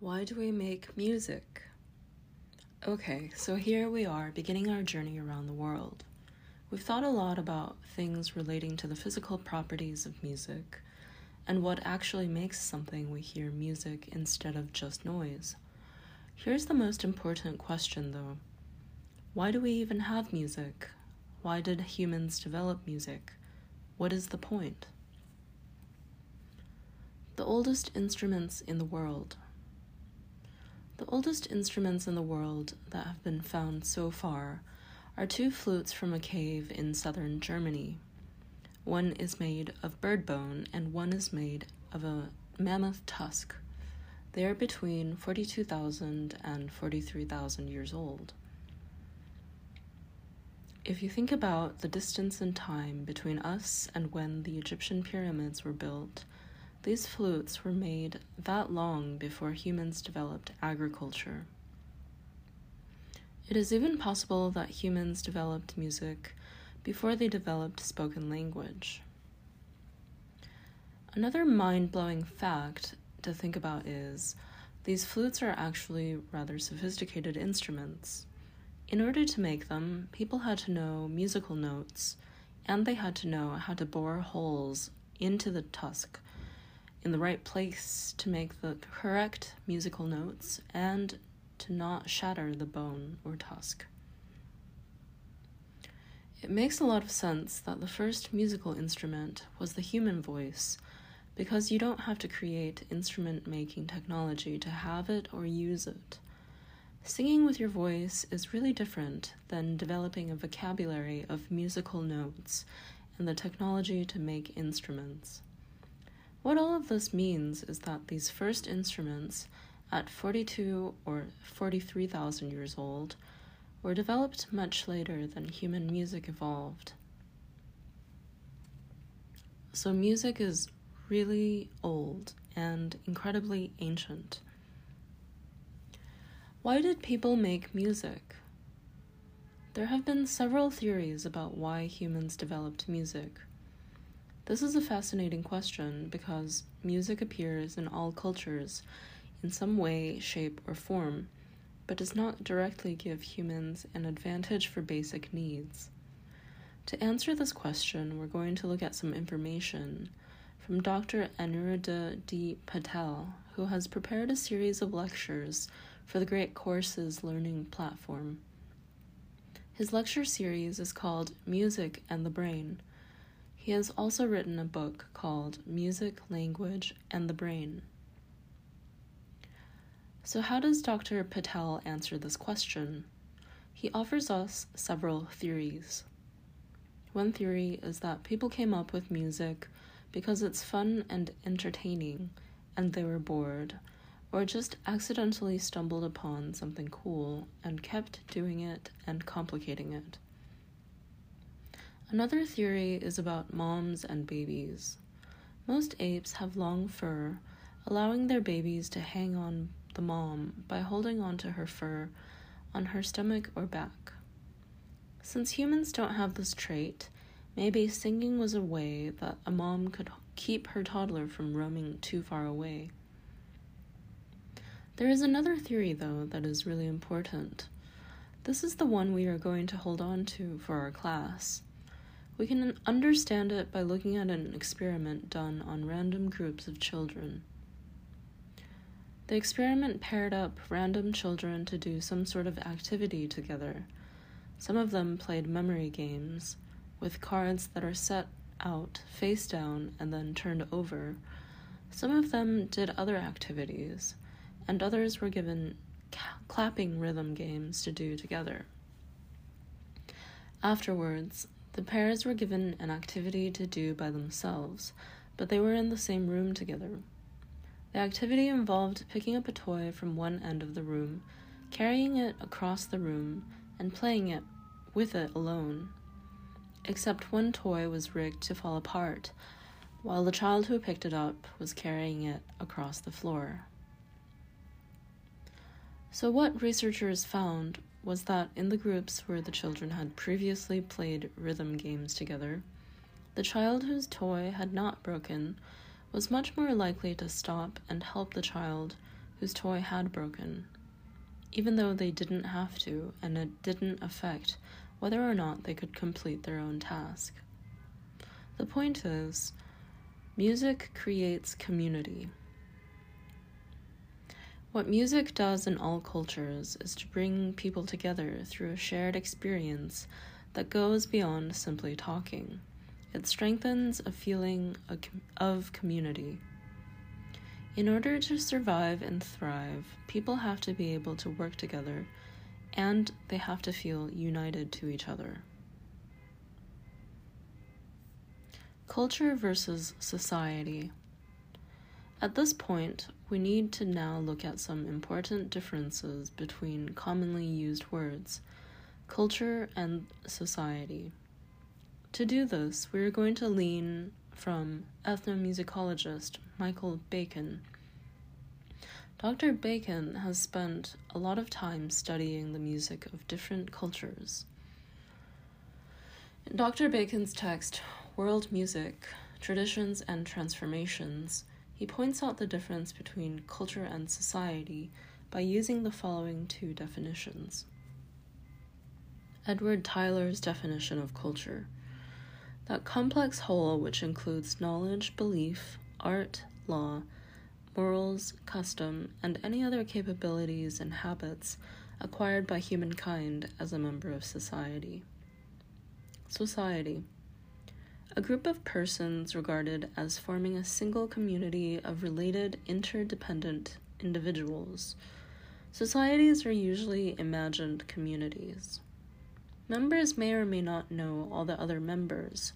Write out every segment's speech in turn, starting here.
Why do we make music? Okay, so here we are beginning our journey around the world. We've thought a lot about things relating to the physical properties of music and what actually makes something we hear music instead of just noise. Here's the most important question though Why do we even have music? Why did humans develop music? What is the point? The oldest instruments in the world. The oldest instruments in the world that have been found so far are two flutes from a cave in southern Germany. One is made of bird bone and one is made of a mammoth tusk. They are between 42,000 and 43,000 years old. If you think about the distance in time between us and when the Egyptian pyramids were built, these flutes were made that long before humans developed agriculture. It is even possible that humans developed music before they developed spoken language. Another mind blowing fact to think about is these flutes are actually rather sophisticated instruments. In order to make them, people had to know musical notes and they had to know how to bore holes into the tusk in the right place to make the correct musical notes and to not shatter the bone or tusk. It makes a lot of sense that the first musical instrument was the human voice because you don't have to create instrument making technology to have it or use it. Singing with your voice is really different than developing a vocabulary of musical notes and the technology to make instruments. What all of this means is that these first instruments, at 42 or 43,000 years old, were developed much later than human music evolved. So, music is really old and incredibly ancient. Why did people make music? There have been several theories about why humans developed music. This is a fascinating question because music appears in all cultures in some way, shape, or form, but does not directly give humans an advantage for basic needs. To answer this question, we're going to look at some information from Dr. Aniruddha D. Patel, who has prepared a series of lectures for the Great Courses Learning Platform. His lecture series is called Music and the Brain he has also written a book called Music, Language, and the Brain. So, how does Dr. Patel answer this question? He offers us several theories. One theory is that people came up with music because it's fun and entertaining and they were bored, or just accidentally stumbled upon something cool and kept doing it and complicating it. Another theory is about moms and babies. Most apes have long fur, allowing their babies to hang on the mom by holding onto her fur on her stomach or back. Since humans don't have this trait, maybe singing was a way that a mom could keep her toddler from roaming too far away. There is another theory, though, that is really important. This is the one we are going to hold on to for our class. We can understand it by looking at an experiment done on random groups of children. The experiment paired up random children to do some sort of activity together. Some of them played memory games with cards that are set out face down and then turned over. Some of them did other activities, and others were given clapping rhythm games to do together. Afterwards, the pairs were given an activity to do by themselves, but they were in the same room together. The activity involved picking up a toy from one end of the room, carrying it across the room, and playing it with it alone. Except one toy was rigged to fall apart, while the child who picked it up was carrying it across the floor. So, what researchers found was that in the groups where the children had previously played rhythm games together, the child whose toy had not broken was much more likely to stop and help the child whose toy had broken, even though they didn't have to and it didn't affect whether or not they could complete their own task. The point is, music creates community. What music does in all cultures is to bring people together through a shared experience that goes beyond simply talking. It strengthens a feeling of community. In order to survive and thrive, people have to be able to work together and they have to feel united to each other. Culture versus society. At this point, we need to now look at some important differences between commonly used words, culture and society. To do this, we are going to lean from ethnomusicologist Michael Bakan. Dr. Bakan has spent a lot of time studying the music of different cultures. In Dr. Bakan's text, World Music Traditions and Transformations, he points out the difference between culture and society by using the following two definitions. Edward Tylor's definition of culture that complex whole which includes knowledge, belief, art, law, morals, custom, and any other capabilities and habits acquired by humankind as a member of society. Society a group of persons regarded as forming a single community of related, interdependent individuals. Societies are usually imagined communities. Members may or may not know all the other members,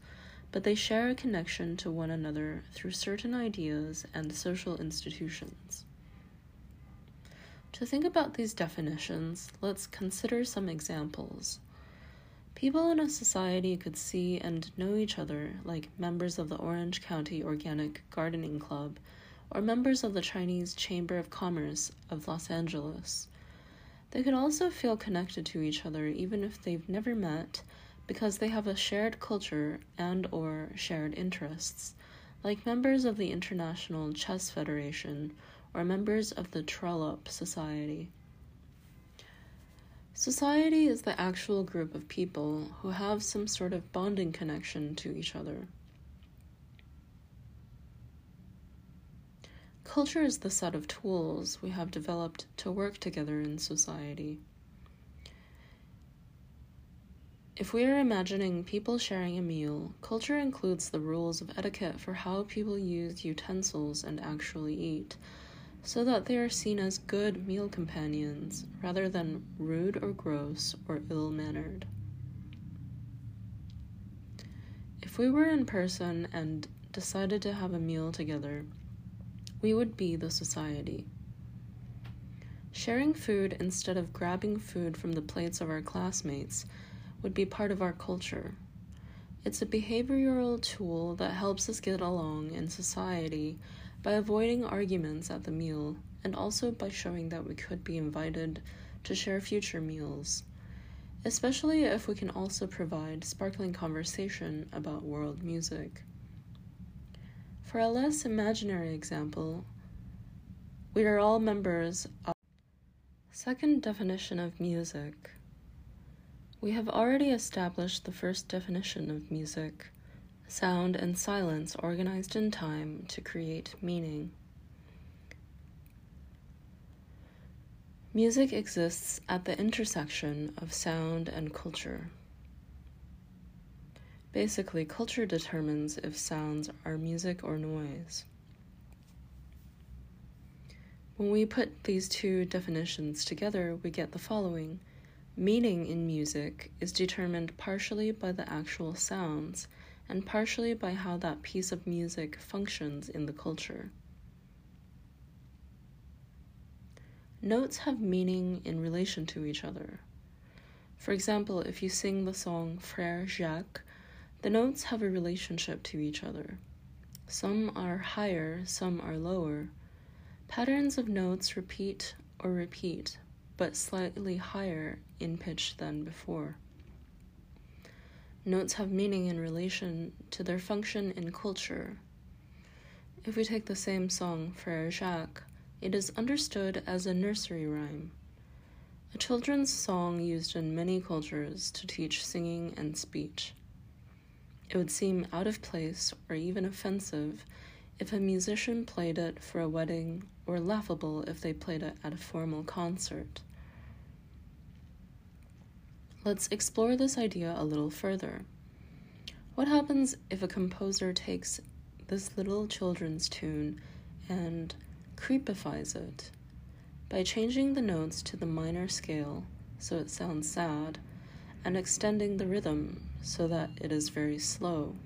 but they share a connection to one another through certain ideas and social institutions. To think about these definitions, let's consider some examples. People in a society could see and know each other like members of the Orange County Organic Gardening Club or members of the Chinese Chamber of Commerce of Los Angeles. They could also feel connected to each other even if they've never met because they have a shared culture and or shared interests, like members of the International Chess Federation or members of the Trollope Society. Society is the actual group of people who have some sort of bonding connection to each other. Culture is the set of tools we have developed to work together in society. If we are imagining people sharing a meal, culture includes the rules of etiquette for how people use utensils and actually eat, so that they are seen as good meal companions rather than rude or gross or ill mannered. If we were in person and decided to have a meal together, we would be the society. Sharing food instead of grabbing food from the plates of our classmates would be part of our culture. It's a behavioral tool that helps us get along in society by avoiding arguments at the meal and also by showing that we could be invited to share future meals, especially if we can also provide sparkling conversation about world music. For a less imaginary example, we are all members of. Second definition of music. We have already established the first definition of music sound and silence organized in time to create meaning. Music exists at the intersection of sound and culture. Basically, culture determines if sounds are music or noise. When we put these two definitions together, we get the following Meaning in music is determined partially by the actual sounds and partially by how that piece of music functions in the culture. Notes have meaning in relation to each other. For example, if you sing the song Frère Jacques, the notes have a relationship to each other. Some are higher, some are lower. Patterns of notes repeat or repeat, but slightly higher in pitch than before. Notes have meaning in relation to their function in culture. If we take the same song, Frère Jacques, it is understood as a nursery rhyme, a children's song used in many cultures to teach singing and speech. It would seem out of place or even offensive if a musician played it for a wedding, or laughable if they played it at a formal concert. Let's explore this idea a little further. What happens if a composer takes this little children's tune and creepifies it by changing the notes to the minor scale so it sounds sad and extending the rhythm so that it is very slow?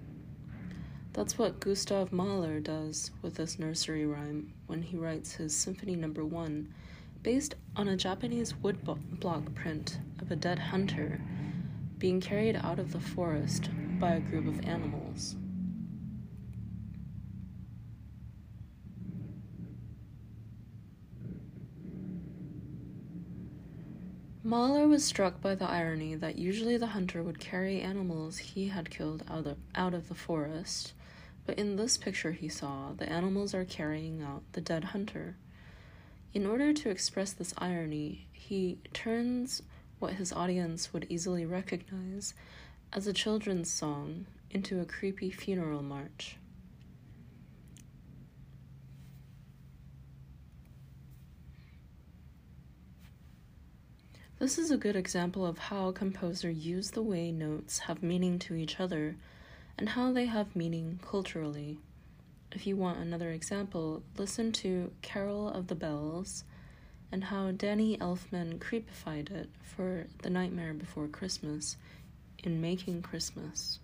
That's what Gustav Mahler does with this nursery rhyme when he writes his Symphony Number no. 1, based on a Japanese woodblock print of a dead hunter being carried out of the forest by a group of animals. Mahler was struck by the irony that usually the hunter would carry animals he had killed out of, out of the forest but in this picture he saw, the animals are carrying out the dead hunter. In order to express this irony, he turns what his audience would easily recognize as a children's song into a creepy funeral march. This is a good example of how a composer used the way notes have meaning to each other and how they have meaning culturally. If you want another example, listen to Carol of the Bells and how Danny Elfman creepified it for The Nightmare Before Christmas in Making Christmas.